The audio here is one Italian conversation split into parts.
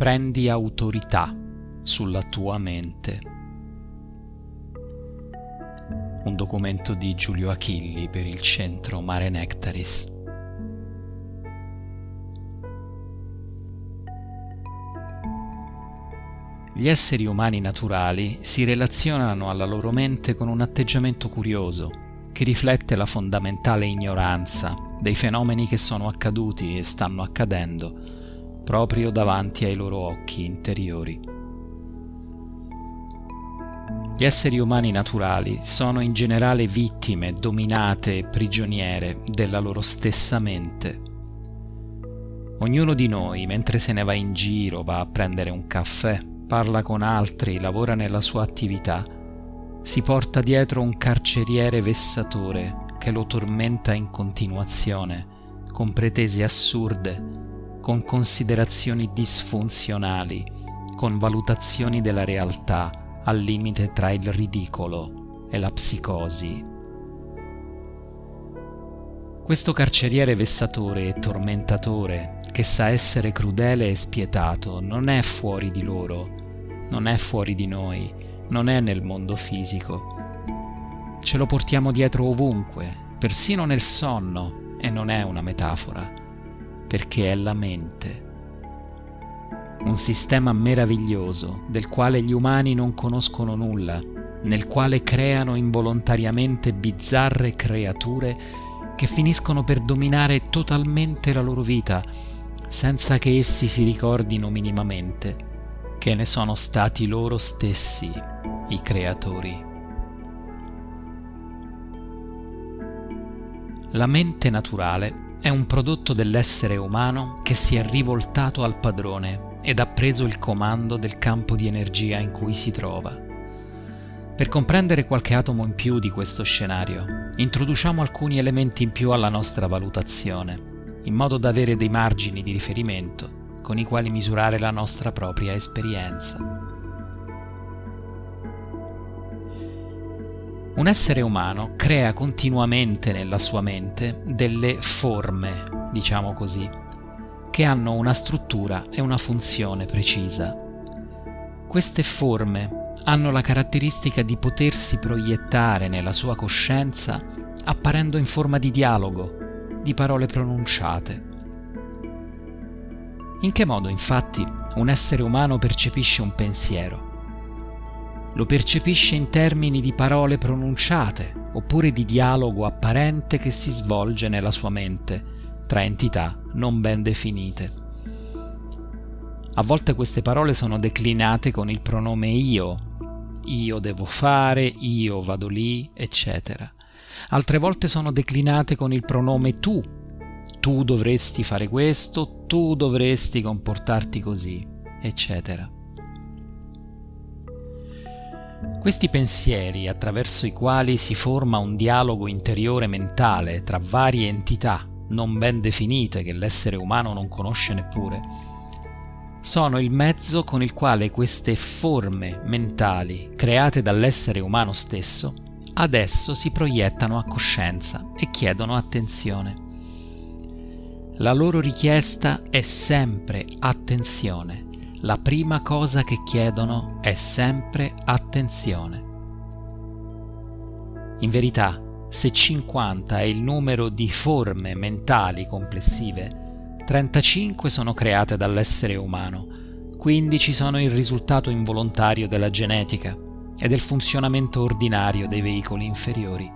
prendi autorità sulla tua mente. Un documento di Giulio Achilli per il centro Mare Nectaris. Gli esseri umani naturali si relazionano alla loro mente con un atteggiamento curioso, che riflette la fondamentale ignoranza dei fenomeni che sono accaduti e stanno accadendo proprio davanti ai loro occhi interiori. Gli esseri umani naturali sono in generale vittime, dominate e prigioniere della loro stessa mente. Ognuno di noi, mentre se ne va in giro, va a prendere un caffè, parla con altri, lavora nella sua attività, si porta dietro un carceriere vessatore che lo tormenta in continuazione, con pretese assurde con considerazioni disfunzionali, con valutazioni della realtà al limite tra il ridicolo e la psicosi. Questo carceriere vessatore e tormentatore, che sa essere crudele e spietato, non è fuori di loro, non è fuori di noi, non è nel mondo fisico. Ce lo portiamo dietro ovunque, persino nel sonno, e non è una metafora perché è la mente. Un sistema meraviglioso del quale gli umani non conoscono nulla, nel quale creano involontariamente bizzarre creature che finiscono per dominare totalmente la loro vita, senza che essi si ricordino minimamente che ne sono stati loro stessi i creatori. La mente naturale è un prodotto dell'essere umano che si è rivoltato al padrone ed ha preso il comando del campo di energia in cui si trova. Per comprendere qualche atomo in più di questo scenario, introduciamo alcuni elementi in più alla nostra valutazione, in modo da avere dei margini di riferimento con i quali misurare la nostra propria esperienza. Un essere umano crea continuamente nella sua mente delle forme, diciamo così, che hanno una struttura e una funzione precisa. Queste forme hanno la caratteristica di potersi proiettare nella sua coscienza apparendo in forma di dialogo, di parole pronunciate. In che modo, infatti, un essere umano percepisce un pensiero? Lo percepisce in termini di parole pronunciate oppure di dialogo apparente che si svolge nella sua mente tra entità non ben definite. A volte queste parole sono declinate con il pronome io, io devo fare, io vado lì, eccetera. Altre volte sono declinate con il pronome tu, tu dovresti fare questo, tu dovresti comportarti così, eccetera. Questi pensieri, attraverso i quali si forma un dialogo interiore mentale tra varie entità non ben definite che l'essere umano non conosce neppure, sono il mezzo con il quale queste forme mentali create dall'essere umano stesso adesso si proiettano a coscienza e chiedono attenzione. La loro richiesta è sempre attenzione la prima cosa che chiedono è sempre attenzione. In verità, se 50 è il numero di forme mentali complessive, 35 sono create dall'essere umano, 15 sono il risultato involontario della genetica e del funzionamento ordinario dei veicoli inferiori.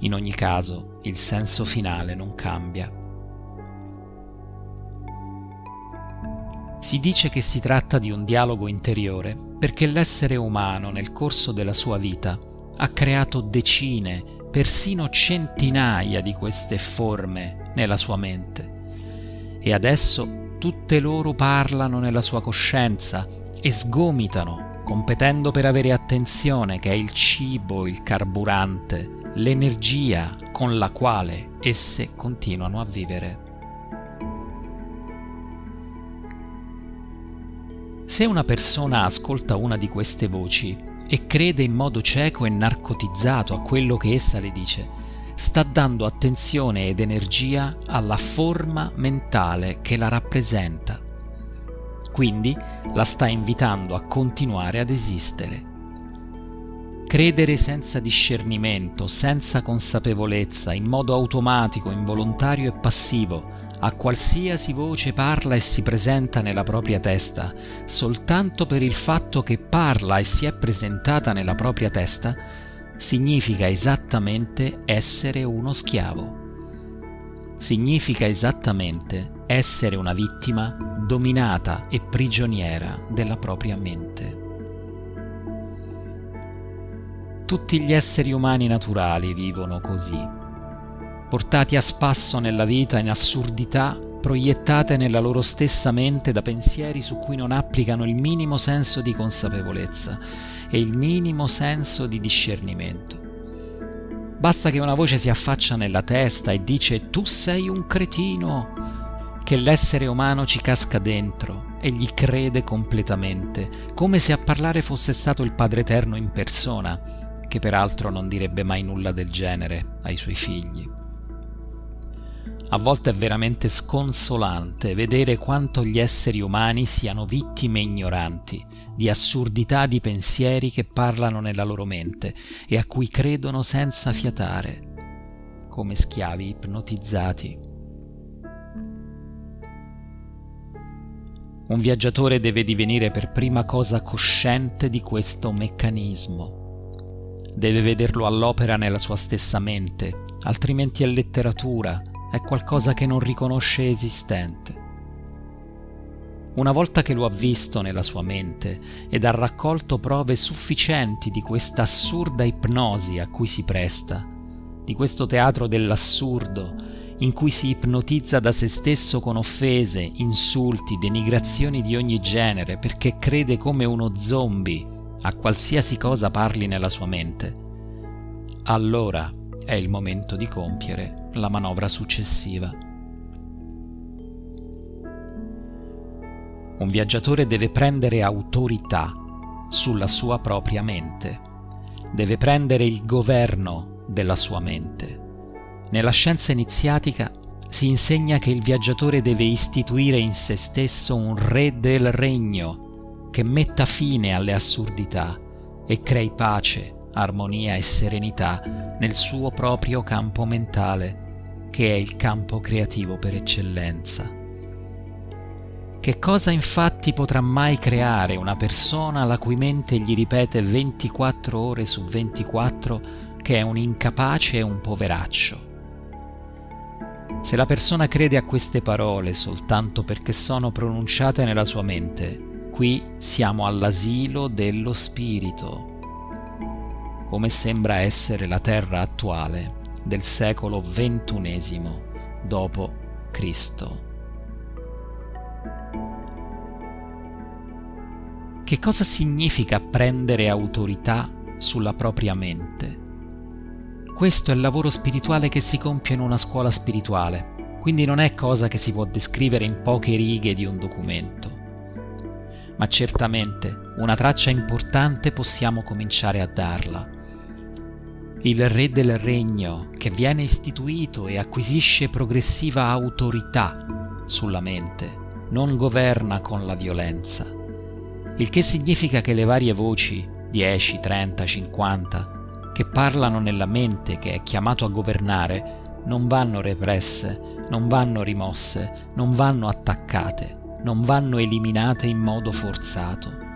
In ogni caso, il senso finale non cambia. Si dice che si tratta di un dialogo interiore perché l'essere umano nel corso della sua vita ha creato decine, persino centinaia di queste forme nella sua mente e adesso tutte loro parlano nella sua coscienza e sgomitano, competendo per avere attenzione che è il cibo, il carburante, l'energia con la quale esse continuano a vivere. Se una persona ascolta una di queste voci e crede in modo cieco e narcotizzato a quello che essa le dice, sta dando attenzione ed energia alla forma mentale che la rappresenta. quindi la sta invitando a continuare ad esistere. Credere senza discernimento, senza consapevolezza, in modo automatico, involontario e passivo, a qualsiasi voce parla e si presenta nella propria testa, soltanto per il fatto che parla e si è presentata nella propria testa, significa esattamente essere uno schiavo. Significa esattamente essere una vittima dominata e prigioniera della propria mente. Tutti gli esseri umani naturali vivono così portati a spasso nella vita in assurdità proiettate nella loro stessa mente da pensieri su cui non applicano il minimo senso di consapevolezza e il minimo senso di discernimento. Basta che una voce si affaccia nella testa e dice tu sei un cretino, che l'essere umano ci casca dentro e gli crede completamente, come se a parlare fosse stato il Padre Eterno in persona, che peraltro non direbbe mai nulla del genere ai suoi figli. A volte è veramente sconsolante vedere quanto gli esseri umani siano vittime ignoranti di assurdità di pensieri che parlano nella loro mente e a cui credono senza fiatare, come schiavi ipnotizzati. Un viaggiatore deve divenire per prima cosa cosciente di questo meccanismo. Deve vederlo all'opera nella sua stessa mente, altrimenti è letteratura, è qualcosa che non riconosce esistente. Una volta che lo ha visto nella sua mente ed ha raccolto prove sufficienti di questa assurda ipnosi a cui si presta, di questo teatro dell'assurdo, in cui si ipnotizza da se stesso con offese, insulti, denigrazioni di ogni genere, perché crede come uno zombie a qualsiasi cosa parli nella sua mente, allora è il momento di compiere la manovra successiva. Un viaggiatore deve prendere autorità sulla sua propria mente, deve prendere il governo della sua mente. Nella scienza iniziatica si insegna che il viaggiatore deve istituire in se stesso un re del regno che metta fine alle assurdità e crei pace, armonia e serenità nel suo proprio campo mentale, che è il campo creativo per eccellenza. Che cosa infatti potrà mai creare una persona la cui mente gli ripete 24 ore su 24 che è un incapace e un poveraccio? Se la persona crede a queste parole soltanto perché sono pronunciate nella sua mente, qui siamo all'asilo dello spirito, come sembra essere la terra attuale del secolo XXI Cristo. Che cosa significa prendere autorità sulla propria mente? Questo è il lavoro spirituale che si compie in una scuola spirituale, quindi non è cosa che si può descrivere in poche righe di un documento. Ma certamente una traccia importante possiamo cominciare a darla il re del regno che viene istituito e acquisisce progressiva autorità sulla mente, non governa con la violenza, il che significa che le varie voci, 10, 30, 50, che parlano nella mente che è chiamato a governare, non vanno represse, non vanno rimosse, non vanno attaccate, non vanno eliminate in modo forzato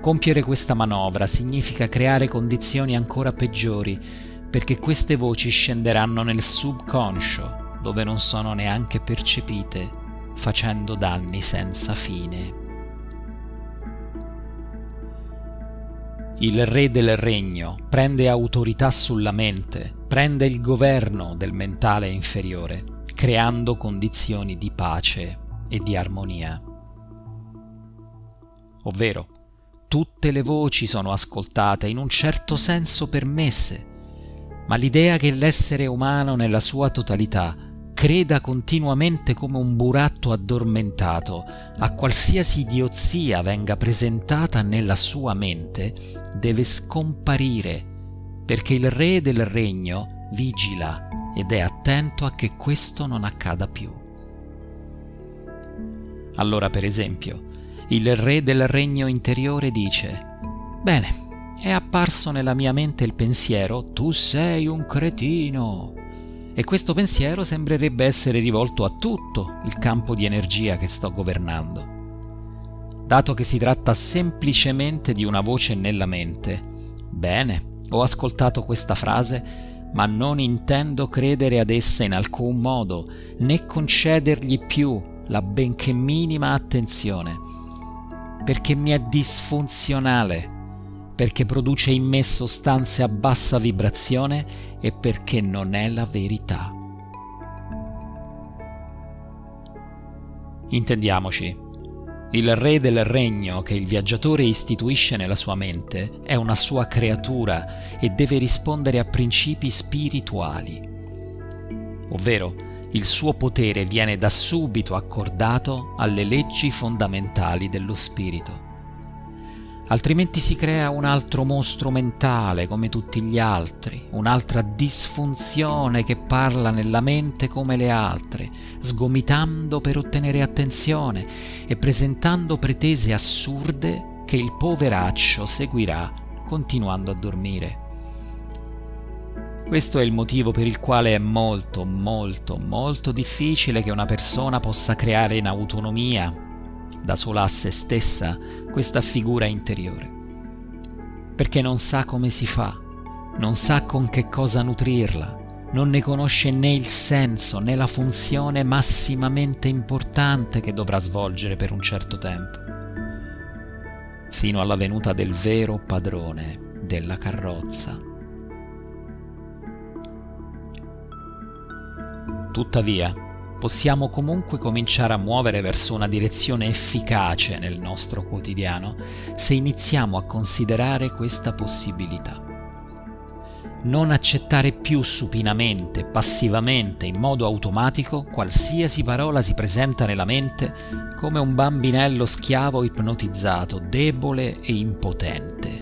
Compiere questa manovra significa creare condizioni ancora peggiori, perché queste voci scenderanno nel subconscio, dove non sono neanche percepite, facendo danni senza fine. Il re del regno prende autorità sulla mente, prende il governo del mentale inferiore, creando condizioni di pace e di armonia. Ovvero, Tutte le voci sono ascoltate, in un certo senso permesse, ma l'idea che l'essere umano nella sua totalità creda continuamente come un buratto addormentato a qualsiasi idiozia venga presentata nella sua mente deve scomparire, perché il re del regno vigila ed è attento a che questo non accada più. Allora, per esempio, il re del regno interiore dice, Bene, è apparso nella mia mente il pensiero, tu sei un cretino. E questo pensiero sembrerebbe essere rivolto a tutto il campo di energia che sto governando. Dato che si tratta semplicemente di una voce nella mente, bene, ho ascoltato questa frase ma non intendo credere ad essa in alcun modo, né concedergli più la benché minima attenzione, perché mi è disfunzionale, perché produce in me sostanze a bassa vibrazione e perché non è la verità. Intendiamoci, il re del regno che il viaggiatore istituisce nella sua mente è una sua creatura e deve rispondere a principi spirituali. Ovvero, il suo potere viene da subito accordato alle leggi fondamentali dello spirito altrimenti si crea un altro mostro mentale come tutti gli altri, un'altra disfunzione che parla nella mente come le altre, sgomitando per ottenere attenzione e presentando pretese assurde che il poveraccio seguirà continuando a dormire. Questo è il motivo per il quale è molto, molto, molto difficile che una persona possa creare in autonomia da sola a se stessa questa figura interiore, perché non sa come si fa, non sa con che cosa nutrirla, non ne conosce né il senso né la funzione massimamente importante che dovrà svolgere per un certo tempo, fino alla venuta del vero padrone della carrozza. Tuttavia, possiamo comunque cominciare a muovere verso una direzione efficace nel nostro quotidiano se iniziamo a considerare questa possibilità. Non accettare più supinamente, passivamente, in modo automatico, qualsiasi parola si presenta nella mente come un bambinello schiavo ipnotizzato, debole e impotente.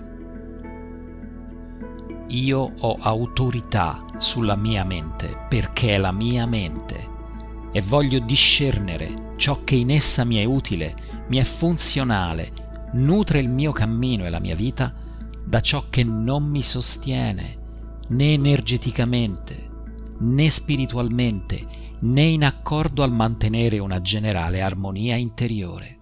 Io ho autorità sulla mia mente perché è la mia mente e voglio discernere ciò che in essa mi è utile, mi è funzionale, nutre il mio cammino e la mia vita da ciò che non mi sostiene, né energeticamente, né spiritualmente, né in accordo al mantenere una generale armonia interiore.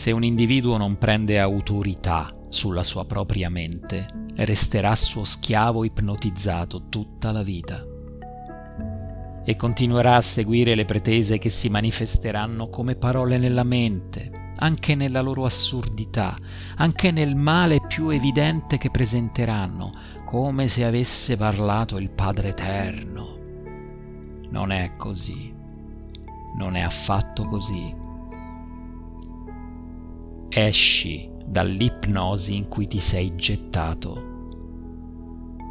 Se un individuo non prende autorità sulla sua propria mente, resterà suo schiavo ipnotizzato tutta la vita e continuerà a seguire le pretese che si manifesteranno come parole nella mente, anche nella loro assurdità, anche nel male più evidente che presenteranno, come se avesse parlato il Padre Eterno. Non è così, non è affatto così. Esci dall'ipnosi in cui ti sei gettato.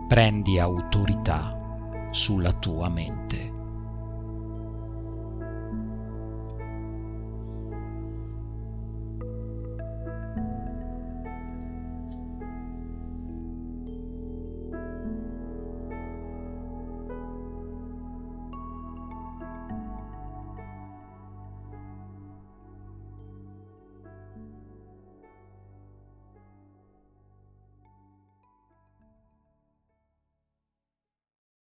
Prendi autorità sulla tua mente.